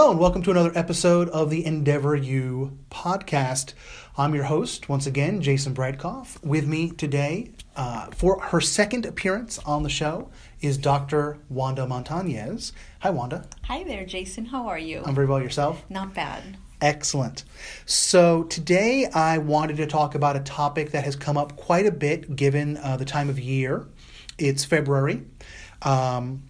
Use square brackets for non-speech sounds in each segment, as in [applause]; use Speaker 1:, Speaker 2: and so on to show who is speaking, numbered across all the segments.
Speaker 1: Hello, and welcome to another episode of the Endeavor U podcast. I'm your host, once again, Jason Bradkoff. With me today, uh, for her second appearance on the show, is Dr. Wanda Montañez. Hi, Wanda.
Speaker 2: Hi there, Jason. How are you?
Speaker 1: I'm very well. Yourself?
Speaker 2: Not bad.
Speaker 1: Excellent. So, today I wanted to talk about a topic that has come up quite a bit given uh, the time of year. It's February, um,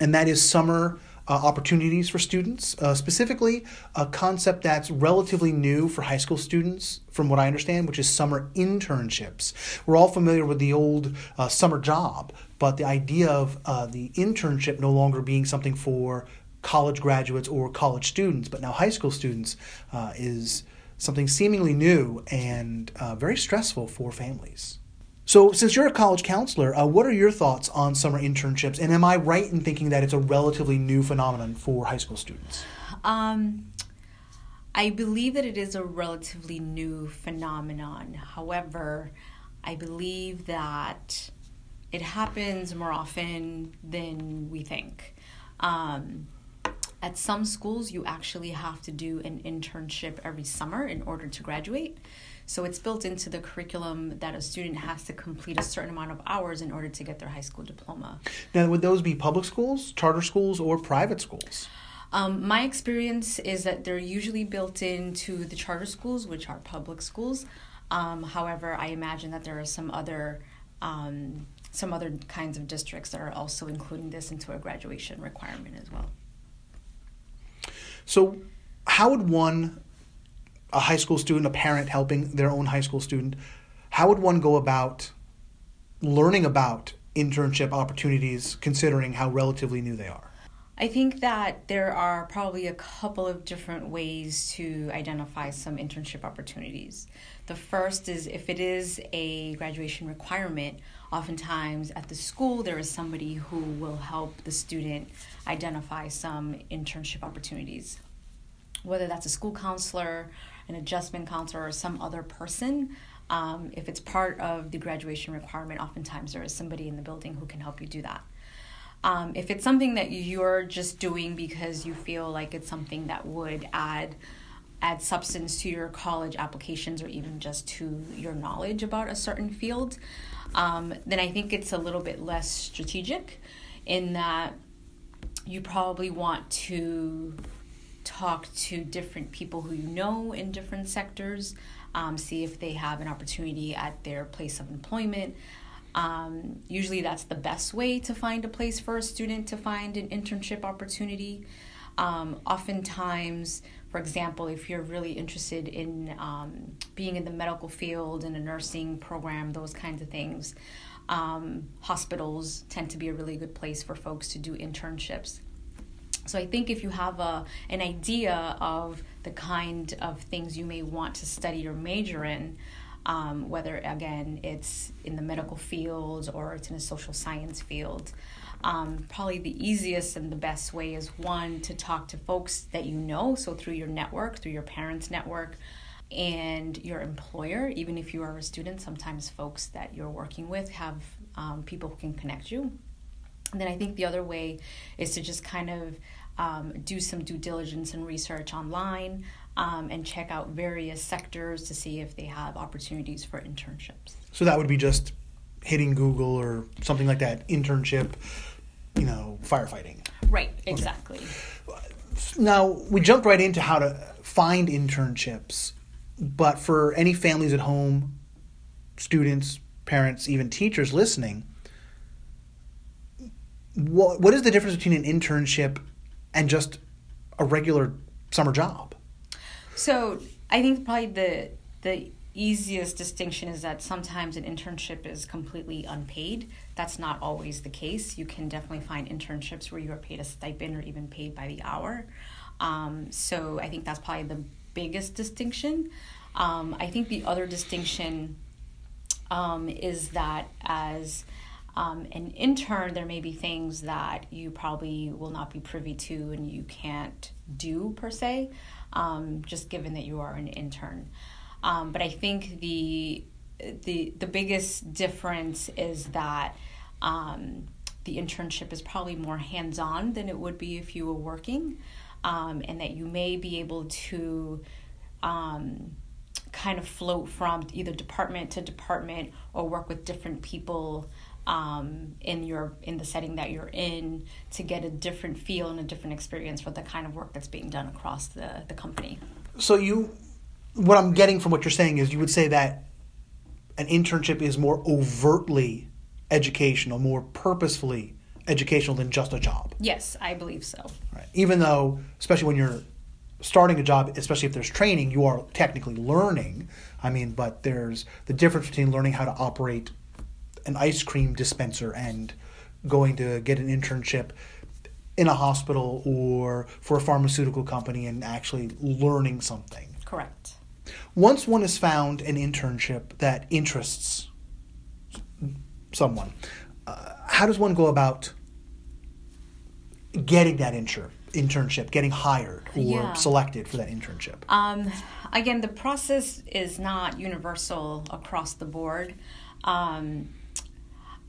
Speaker 1: and that is summer uh, opportunities for students, uh, specifically a concept that's relatively new for high school students, from what I understand, which is summer internships. We're all familiar with the old uh, summer job, but the idea of uh, the internship no longer being something for college graduates or college students, but now high school students uh, is something seemingly new and uh, very stressful for families. So, since you're a college counselor, uh, what are your thoughts on summer internships? And am I right in thinking that it's a relatively new phenomenon for high school students?
Speaker 2: Um, I believe that it is a relatively new phenomenon. However, I believe that it happens more often than we think. Um, at some schools, you actually have to do an internship every summer in order to graduate. So it's built into the curriculum that a student has to complete a certain amount of hours in order to get their high school diploma.
Speaker 1: Now, would those be public schools, charter schools, or private schools?
Speaker 2: Um, my experience is that they're usually built into the charter schools, which are public schools. Um, however, I imagine that there are some other um, some other kinds of districts that are also including this into a graduation requirement as well.
Speaker 1: So, how would one a high school student, a parent helping their own high school student, how would one go about learning about internship opportunities considering how relatively new they are?
Speaker 2: I think that there are probably a couple of different ways to identify some internship opportunities. The first is if it is a graduation requirement, oftentimes at the school there is somebody who will help the student identify some internship opportunities. Whether that's a school counselor an adjustment counselor or some other person. Um, if it's part of the graduation requirement, oftentimes there is somebody in the building who can help you do that. Um, if it's something that you're just doing because you feel like it's something that would add add substance to your college applications or even just to your knowledge about a certain field, um, then I think it's a little bit less strategic in that you probably want to talk to different people who you know in different sectors, um, see if they have an opportunity at their place of employment. Um, usually, that's the best way to find a place for a student to find an internship opportunity. Um, oftentimes, for example, if you're really interested in um, being in the medical field, in a nursing program, those kinds of things, um, hospitals tend to be a really good place for folks to do internships. So I think if you have a an idea of the kind of things you may want to study or major in, um, whether again it's in the medical field or it's in a social science field, um, probably the easiest and the best way is one to talk to folks that you know. So through your network, through your parents' network, and your employer, even if you are a student, sometimes folks that you're working with have um, people who can connect you. And then I think the other way is to just kind of um, do some due diligence and research online um, and check out various sectors to see if they have opportunities for internships.
Speaker 1: So that would be just hitting Google or something like that, internship, you know, firefighting.
Speaker 2: Right, exactly.
Speaker 1: Okay. Now, we jumped right into how to find internships, but for any families at home, students, parents, even teachers listening, what, what is the difference between an internship and just a regular summer job.
Speaker 2: So I think probably the the easiest distinction is that sometimes an internship is completely unpaid. That's not always the case. You can definitely find internships where you are paid a stipend or even paid by the hour. Um, so I think that's probably the biggest distinction. Um, I think the other distinction um, is that as um, an intern, there may be things that you probably will not be privy to and you can't do per se, um, just given that you are an intern. Um, but I think the the the biggest difference is that um, the internship is probably more hands on than it would be if you were working. um, and that you may be able to um, kind of float from either department to department or work with different people um, in your in the setting that you're in to get a different feel and a different experience for the kind of work that's being done across the, the company.
Speaker 1: So you, what I'm getting from what you're saying is you would say that an internship is more overtly educational, more purposefully educational than just a job.
Speaker 2: Yes, I believe so.
Speaker 1: Right. Even though, especially when you're starting a job, especially if there's training, you are technically learning. I mean, but there's the difference between learning how to operate an ice cream dispenser and going to get an internship in a hospital or for a pharmaceutical company and actually learning something.
Speaker 2: Correct.
Speaker 1: Once one has found an internship that interests someone, uh, how does one go about getting that inter- internship, getting hired or
Speaker 2: Yeah.
Speaker 1: selected for that internship?
Speaker 2: Um, again, the process is not universal across the board. Um,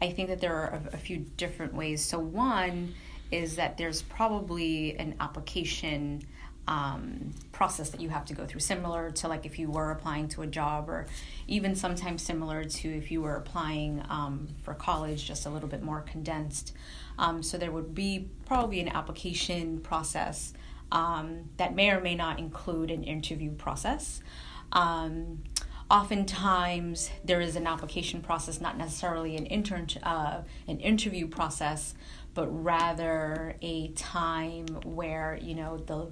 Speaker 2: I think that there are a, a few different ways. So, one is that there's probably an application um, process that you have to go through, similar to like if you were applying to a job, or even sometimes similar to if you were applying um, for college, just a little bit more condensed. Um, so, there would be probably an application process um, that may or may not include an interview process. Oftentimes, there is an application process, not necessarily an intern uh, an interview process, but rather a time where you know the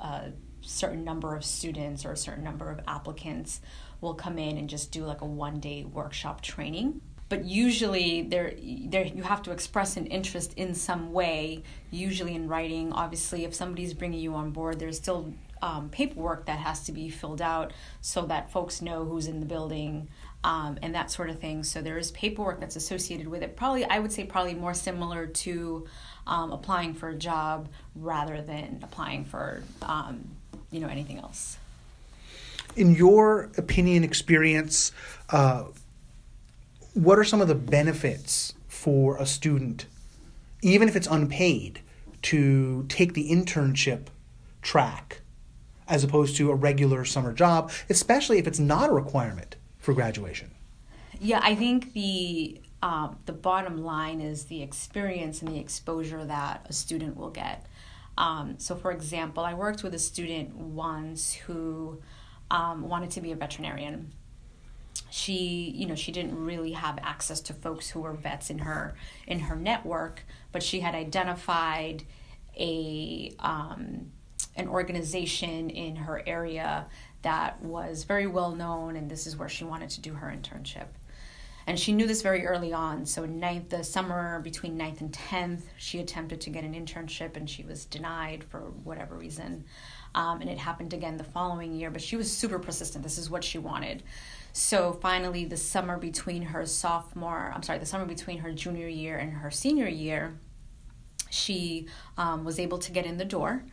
Speaker 2: a certain number of students or a certain number of applicants will come in and just do like a one day workshop training. But usually there there you have to express an interest in some way usually in writing. Obviously if somebody's bringing you on board there's still um, paperwork that has to be filled out so that folks know who's in the building um, and that sort of thing. So there is paperwork that's associated with it. Probably i would say probably more similar to um, applying for a job rather than applying for um, you know anything else.
Speaker 1: In your opinion, experience, uh, what are some of the benefits for a student, even if it's unpaid, to take the internship track as opposed to a regular summer job, especially if it's not a requirement for graduation?
Speaker 2: Yeah, I think the um, the bottom line is the experience and the exposure that a student will get. Um, so, for example, I worked with a student once who um, wanted to be a veterinarian. She, you know, she didn't really have access to folks who were vets in her in her network, but she had identified a um, an organization in her area that was very well known, and this is where she wanted to do her internship. And she knew this very early on. So, ninth, the summer between 9th and 10th, she attempted to get an internship and she was denied for whatever reason. Um, and it happened again the following year, but she was super persistent. This is what she wanted. So, finally, the summer between her sophomore, I'm sorry, the summer between her junior year and her senior year, she um, was able to get in the door.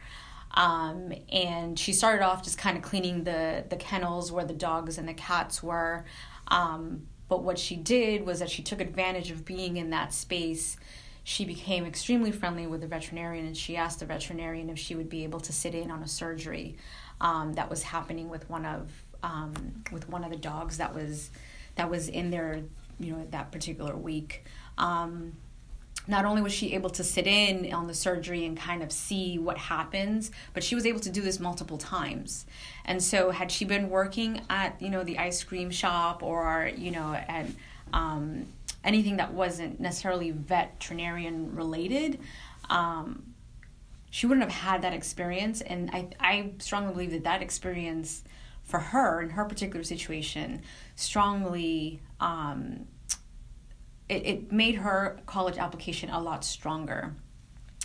Speaker 2: Um, and she started off just kind of cleaning the, the kennels where the dogs and the cats were. Um, but what she did was that she took advantage of being in that space. She became extremely friendly with the veterinarian, and she asked the veterinarian if she would be able to sit in on a surgery um, that was happening with one of um, with one of the dogs that was that was in there, you know, that particular week. Um, not only was she able to sit in on the surgery and kind of see what happens, but she was able to do this multiple times. And so, had she been working at you know the ice cream shop or you know at um, anything that wasn't necessarily veterinarian related, um, she wouldn't have had that experience. And I I strongly believe that that experience for her in her particular situation strongly. Um, it, it made her college application a lot stronger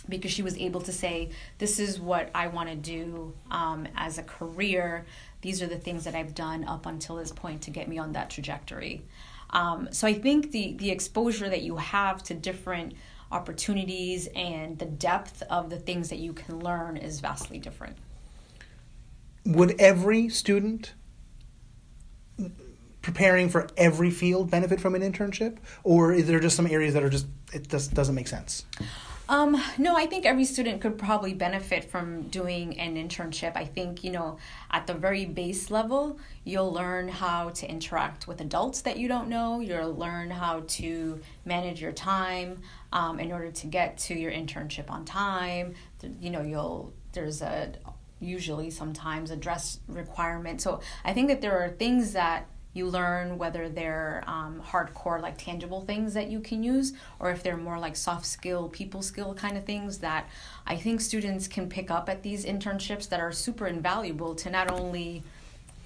Speaker 2: because she was able to say, This is what I want to do um, as a career. These are the things that I've done up until this point to get me on that trajectory. Um, so I think the, the exposure that you have to different opportunities and the depth of the things that you can learn is vastly different.
Speaker 1: Would every student preparing for every field benefit from an internship, or is there just some areas that are just it just doesn't make sense?
Speaker 2: Um, no, I think every student could probably benefit from doing an internship. I think, you know, at the very base level, you'll learn how to interact with adults that you don't know. You'll learn how to manage your time um, in order to get to your internship on time. You know, you'll, there's a, usually sometimes a dress requirement. So I think that there are things that you learn whether they're um, hardcore like tangible things that you can use or if they're more like soft skill people skill kind of things that i think students can pick up at these internships that are super invaluable to not only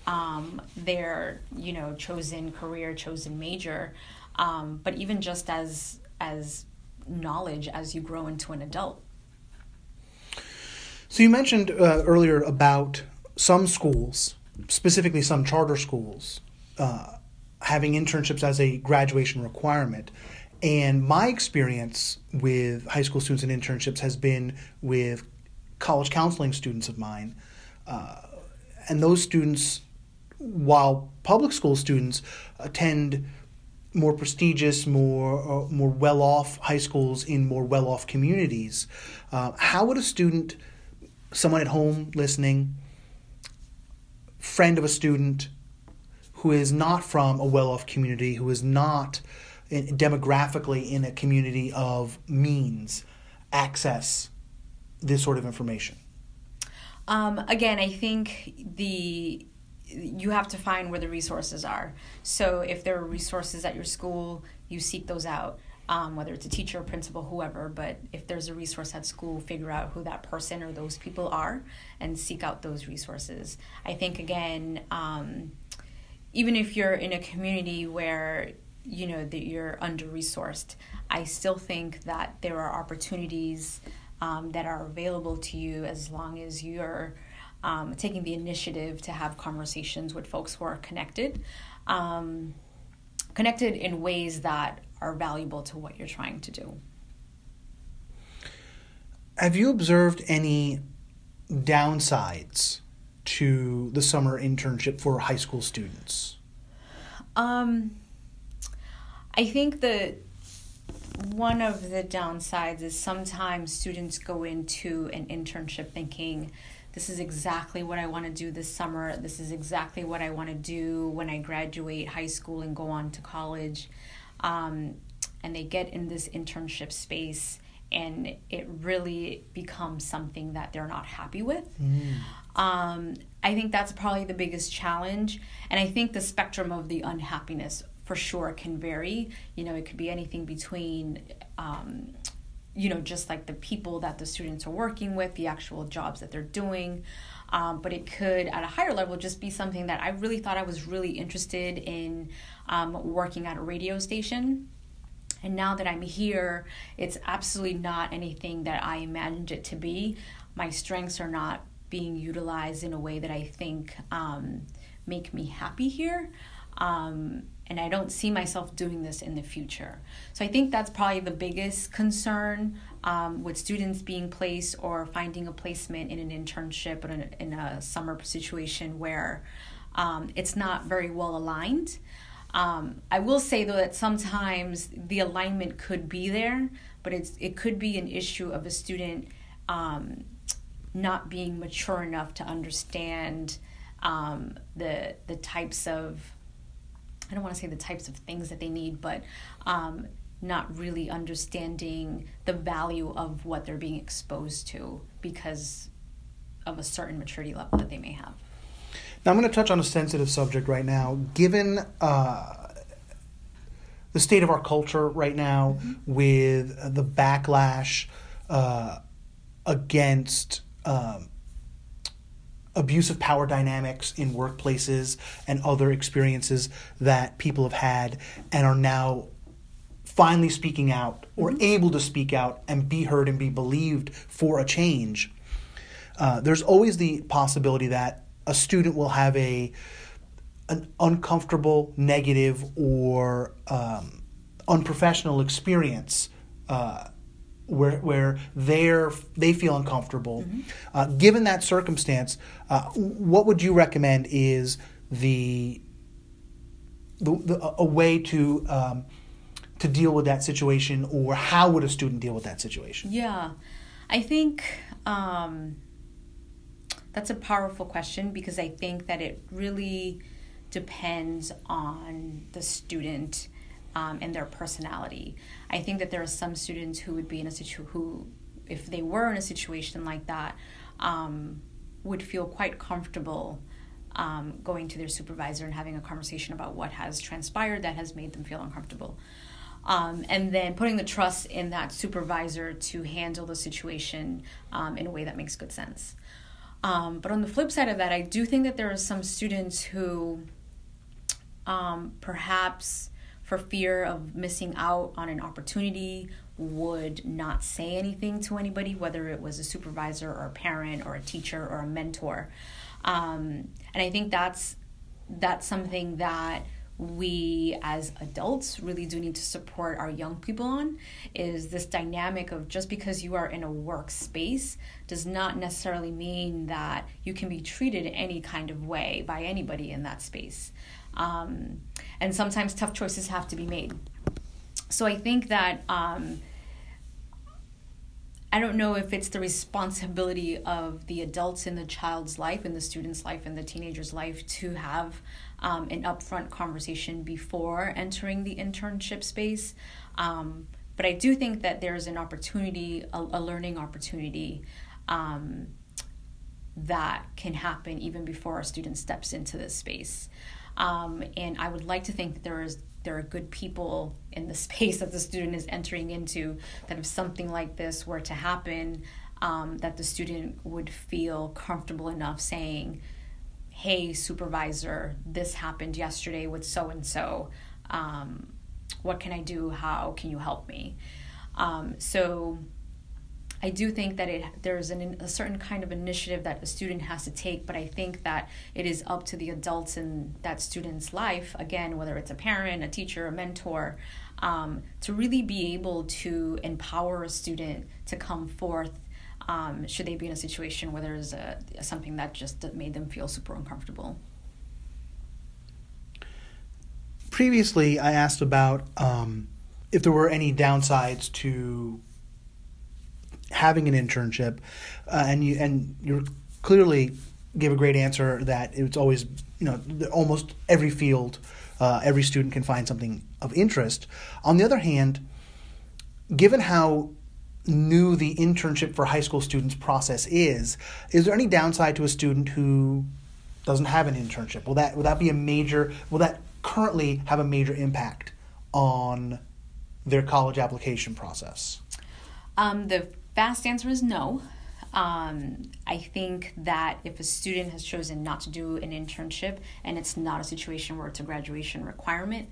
Speaker 2: um, their you know chosen career chosen major um, but even just as as knowledge as you grow into an adult.
Speaker 1: So you mentioned uh, earlier about some schools specifically some charter schools uh, having internships as a graduation requirement. And my experience with high school students and internships has been with college counseling students of mine. Uh, and those students, while public school students attend more prestigious, more uh, more well off high schools in more well off communities, uh, how would a student, someone at home listening, friend of a student, who is not from a well off community, who is not in, demographically in a community of means, access this sort of information?
Speaker 2: Um, again, I think the you have to find where the resources are. So if there are resources at your school, you seek those out. Um, whether it's a teacher, principal, whoever, but if there's a resource at school, figure out who that person or those people are and seek out those resources. I think, again, um, even if you're in a community where you know that you're under resourced i still think that there are opportunities um, that are available to you as long as you're um, taking the initiative to have conversations with folks who are connected um, connected in ways that are valuable to what you're trying to do.
Speaker 1: Have you observed any downsides to the summer internship for high school students?
Speaker 2: Um, I think that one of the downsides is sometimes students go into an internship thinking, this is exactly what I want to do this summer. This is exactly what I want to do when I graduate high school and go on to college. Um, and they get in this internship space and it really becomes something that they're not happy with. Mm. Um, I think that's probably the biggest challenge. And I think the spectrum of the unhappiness for sure can vary. You know, it could be anything between, um, you know, just like the people that the students are working with, the actual jobs that they're doing. Um, but it could, at a higher level, just be something that I really thought I was really interested in um, working at a radio station and now that I'm here, it's absolutely not anything that I imagined it to be. My strengths are not being utilized in a way that I think um, make me happy here. Um, and I don't see myself doing this in the future. So I think that's probably the biggest concern um, with students being placed or finding a placement in an internship or in a, summer situation where um, it's not very well aligned. Um, I will say though that sometimes the alignment could be there, but it's it could be an issue of a student um, not being mature enough to understand um, the the types of I don't want to say the types of things that they need, but um, not really understanding the value of what they're being exposed to because of a certain maturity level that they may have.
Speaker 1: Now, I'm going to touch on a sensitive subject right now. Given uh, the state of our culture right now, mm-hmm. with the backlash uh, against um, abusive power dynamics in workplaces and other experiences that people have had and are now finally speaking out or mm-hmm. able to speak out and be heard and be believed for a change. Uh, there's always the possibility that a student will have a an uncomfortable, negative, or um, unprofessional experience uh, where where they're they feel uncomfortable. Mm-hmm. Uh, given that circumstance, uh, what would you recommend is the, the, the a way to um, to deal with that situation, or how would a student deal with that situation?
Speaker 2: Yeah, I think um, that's a powerful question because I think that it really depends on the student um, and their personality. I think that there are some students who would be in a situation who, if they were in a situation like that, um, would feel quite comfortable um, going to their supervisor and having a conversation about what has transpired that has made them feel uncomfortable. Um, and then putting the trust in that supervisor to handle the situation um, in a way that makes good sense. Um, but on the flip side of that, I do think that there are some students who um, perhaps for fear of missing out on an opportunity would not say anything to anybody, whether it was a supervisor or a parent or a teacher or a mentor. Um, and I think that's that's something that we as adults really do need to support our young people on is this dynamic of just because you are in a workspace does not necessarily mean that you can be treated any kind of way by anybody in that space um, and sometimes tough choices have to be made so i think that um, I don't know if it's the responsibility of the adults in the child's life, in the student's life, in the teenager's life to have um, an upfront conversation before entering the internship space. Um, but I do think that there's an opportunity, a, a learning opportunity um, that can happen even before a student steps into this space. Um, and I would like to think that there is there are good people in the [laughs] space that the student is entering into that if something like this were to happen um, that the student would feel comfortable enough saying hey supervisor this happened yesterday with so and so what can i do? How can you help me? Um, so I do think that it there's an, a certain kind of initiative that a student has to take, but I think that it is up to the adults in that student's life, again, whether it's a parent, a teacher, a mentor, um, to really be able to empower a student to come forth. Um, should they be in a situation where there's a, something that just made them feel super uncomfortable?
Speaker 1: Previously, I asked about um, if there were any downsides to having an internship, uh, and you and you clearly give a great answer that it's always you know almost every field, uh, every student can find something of interest. On the other hand, given how new the internship for high school students process is, is there any downside to a student who doesn't have an internship? Will that will that be a major? Will that currently have a major impact on their college application process?
Speaker 2: Um, the fast answer is no. Um, I think that if a student has chosen not to do an internship and it's not a situation where it's a graduation requirement,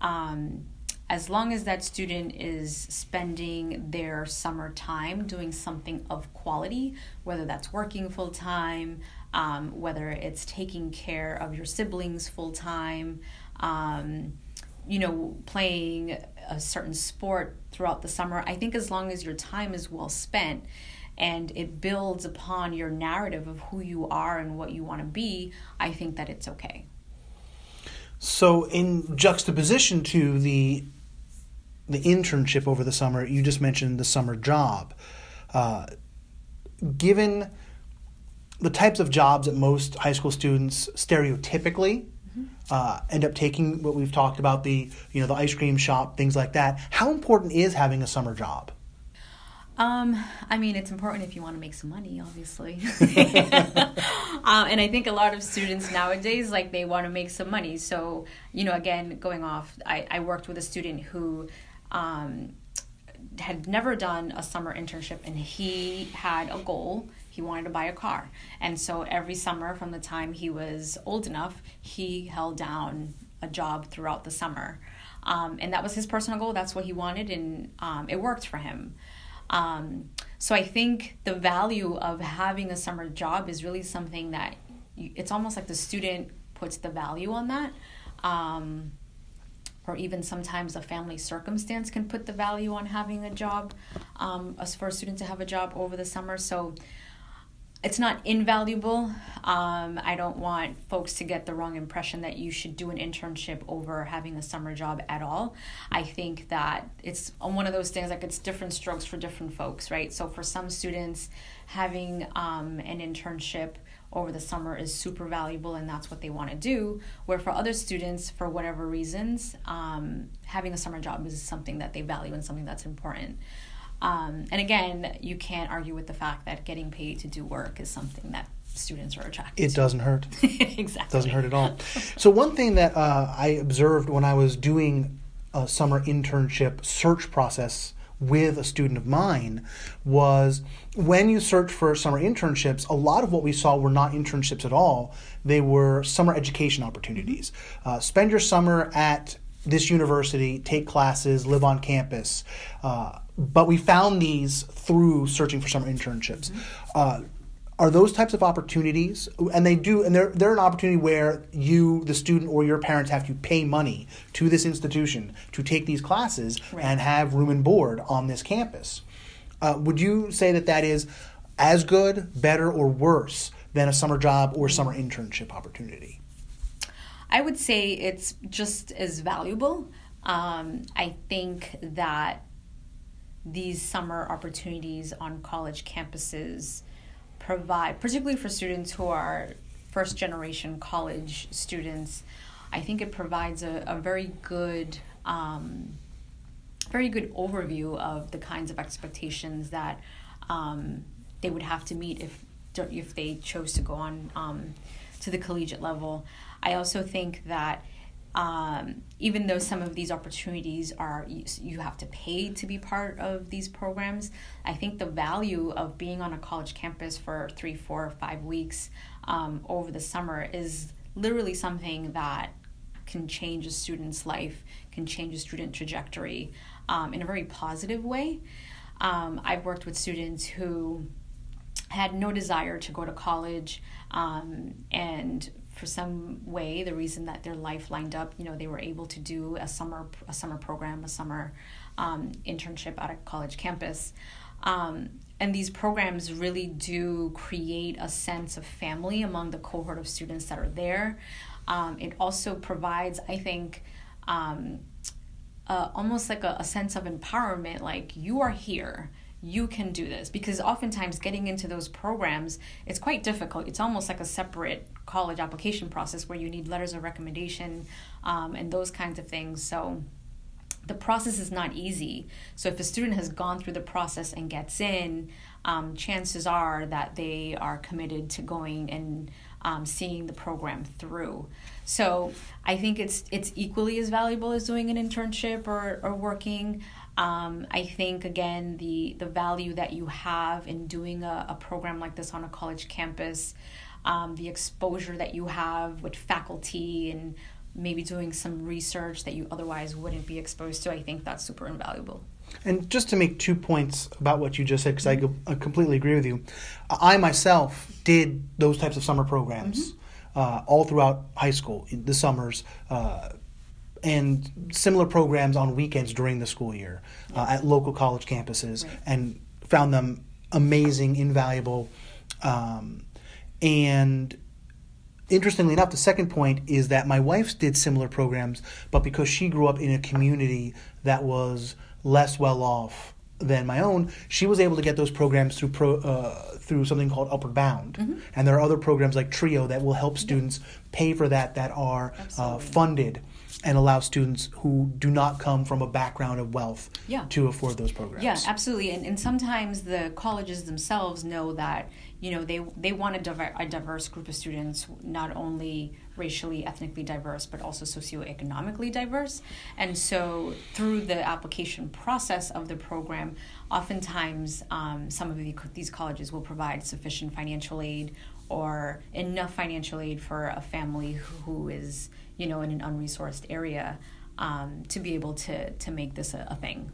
Speaker 2: um, as long as that student is spending their summer time doing something of quality, whether that's working full time, um, whether it's taking care of your siblings full time, um, you know, playing a certain sport throughout the summer. I think as long as your time is well spent and it builds upon your narrative of who you are and what you want to be, I think that it's okay.
Speaker 1: So, in juxtaposition to the the internship over the summer, you just mentioned the summer job. Uh, given the types of jobs that most high school students stereotypically uh, end up taking what we've talked about the you know the ice cream shop things like that how important is having a summer job
Speaker 2: um, I mean, it's important if you want to make some money, obviously. um, [laughs] [laughs] and I think a lot of students nowadays, like, they want to make some money. So, you know, again, going off, I, I worked with a student who um, had never done a summer internship, and he had a goal he wanted to buy a car. And so every summer from the time he was old enough, he held down a job throughout the summer. Um, and that was his personal goal. That's what he wanted, and um, it worked for him. Um, so I think the value of having a summer job is really something that you, it's almost like the student puts the value on that. Um, or even sometimes a family circumstance can put the value on having a job um, for a student to have a job over the summer. So it's not invaluable. Um, I don't want folks to get the wrong impression that you should do an internship over having a summer job at all. I think that it's one of those things like it's different strokes for different folks, right? So for some students, having um, an internship over the summer is super valuable and that's what they want to do. Where for other students, for whatever reasons, um, having a summer job is something that they value and something that's important. Um, and again, you can't argue with the fact that getting paid to do work is something that students are attracted to
Speaker 1: it
Speaker 2: to.
Speaker 1: doesn't hurt. [laughs]
Speaker 2: exactly.
Speaker 1: It doesn't hurt at all. So one thing that uh, I observed when I was doing a summer internship search process with a student of mine was when you search for summer internships, a lot of what we saw were not internships at all. They were summer education opportunities. Uh, spend your summer at this university, take classes, live on campus. Uh, but we found these through searching for summer internships. Uh, are those types of opportunities and they do and they're, they're an opportunity where you the student or your parents have to pay money to this institution to take these classes
Speaker 2: Right.
Speaker 1: and have room and board on this campus uh, would you say that that is as good better or worse than a summer job or summer internship opportunity
Speaker 2: I would say it's just as valuable. Um, I think that these summer opportunities on college campuses provide, particularly for students who are first generation college students, I think it provides a, a very good. Um, very good overview of the kinds of expectations that um, they would have to meet if if they chose to go on um, to the collegiate level. I also think that um, even though some of these opportunities are you, have to pay to be part of these programs, I think the value of being on a college campus for three, four, five weeks um, over the summer is literally something that can change a student's life, can change a student trajectory um, in a very positive way. Um, I've worked with students who had no desire to go to college um, and for some way the reason that their life lined up you know they were able to do a summer a summer program a summer um, internship at a college campus. Um, and these programs really do create a sense of family among the cohort of students that are there. Um, it also provides i think um, uh, almost like a, a sense of empowerment like you are here you can do this. Because oftentimes getting into those programs it's quite difficult. It's almost like a separate college application process where you need letters of recommendation um, and those kinds of things. So the process is not easy. So if a student has gone through the process and gets in um, chances are that they are committed to going and um, seeing the program through. So i think it's it's equally as valuable as doing an internship or, or working um, I think again the the value that you have in doing a, a program like this on a college campus, um, the exposure that you have with faculty and maybe doing some research that you otherwise wouldn't be exposed to. I think that's super invaluable.
Speaker 1: And just to make two points about what you just said, because I, go- I completely agree with you, I myself did those types of summer programs uh, all throughout high school, in the summers, uh, and similar programs on weekends during the school year uh, at local college campuses,
Speaker 2: Right.
Speaker 1: and found them amazing, invaluable, um, and interestingly enough, the second point is that my wife did similar programs, but because she grew up in a community that was less well off than my own, she was able to get those programs through pro, uh, through something called Upward Bound.
Speaker 2: Mm-hmm.
Speaker 1: And there are other programs like Trio that will help students pay for that that are uh, funded and allow students who do not come from a background of wealth
Speaker 2: Yeah.
Speaker 1: to afford those programs.
Speaker 2: Yeah, absolutely. And, and sometimes the colleges themselves know that you know they they want a, diver- a diverse group of students, not only racially, ethnically diverse, but also socioeconomically diverse. And so through the application process of the program, oftentimes um, some of the, these colleges will provide sufficient financial aid or enough financial aid for a family who, is you know in an unresourced area um, to be able to to make this a, a thing.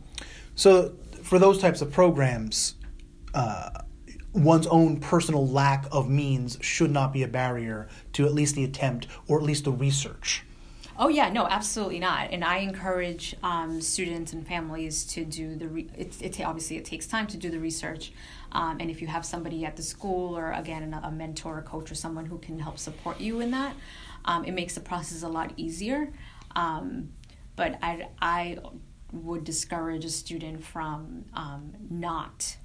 Speaker 1: So, for those types of programs, uh, one's own personal lack of means should not be a barrier to at least the attempt or at least the research.
Speaker 2: Oh yeah, no, absolutely not. And I encourage um, students and families to do the. Re- it, it obviously it takes time to do the research, um, and if you have somebody at the school or again a mentor, a coach, or someone who can help support you in that, um, it makes the process a lot easier. Um, but I I would discourage a student from um, not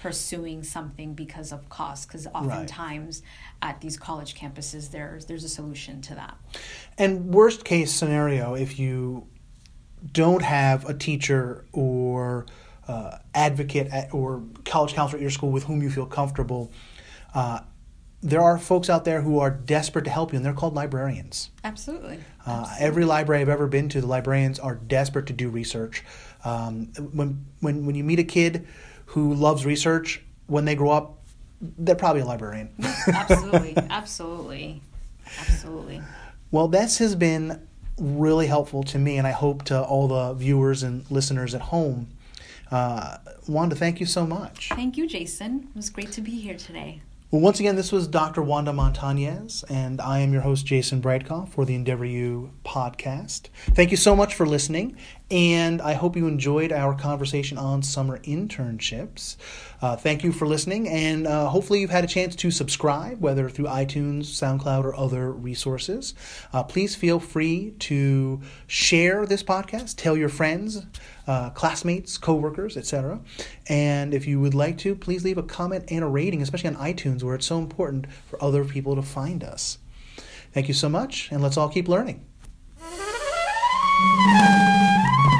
Speaker 2: pursuing something because of cost because oftentimes right. at these college campuses there's there's a solution to that
Speaker 1: and worst case scenario if you don't have a teacher or uh, advocate at, or college counselor at your school with whom you feel comfortable uh, there are folks out there who are desperate to help you, and they're called librarians.
Speaker 2: Absolutely.
Speaker 1: Uh, Absolutely. Every library I've ever been to, the librarians are desperate to do research. Um, when when when you meet a kid who loves research, when they grow up, they're probably a librarian. [laughs]
Speaker 2: absolutely, absolutely, absolutely.
Speaker 1: Well, this has been really helpful to me, and I hope to all the viewers and listeners at home. Uh, Wanda, thank you so much.
Speaker 2: Thank you, Jason. It was great to be here today.
Speaker 1: Well, once again, this was Dr. Wanda Montañez, and I am your host, Jason Bradkoff, for the Endeavor U podcast. Thank you so much for listening, and I hope you enjoyed our conversation on summer internships. Uh, thank you for listening, and uh, hopefully, you've had a chance to subscribe, whether through iTunes, SoundCloud, or other resources. Uh, please feel free to share this podcast, tell your friends, uh, classmates, coworkers, etc. And if you would like to, please leave a comment and a rating, especially on iTunes, where it's so important for other people to find us. Thank you so much, and let's all keep learning. Thank you.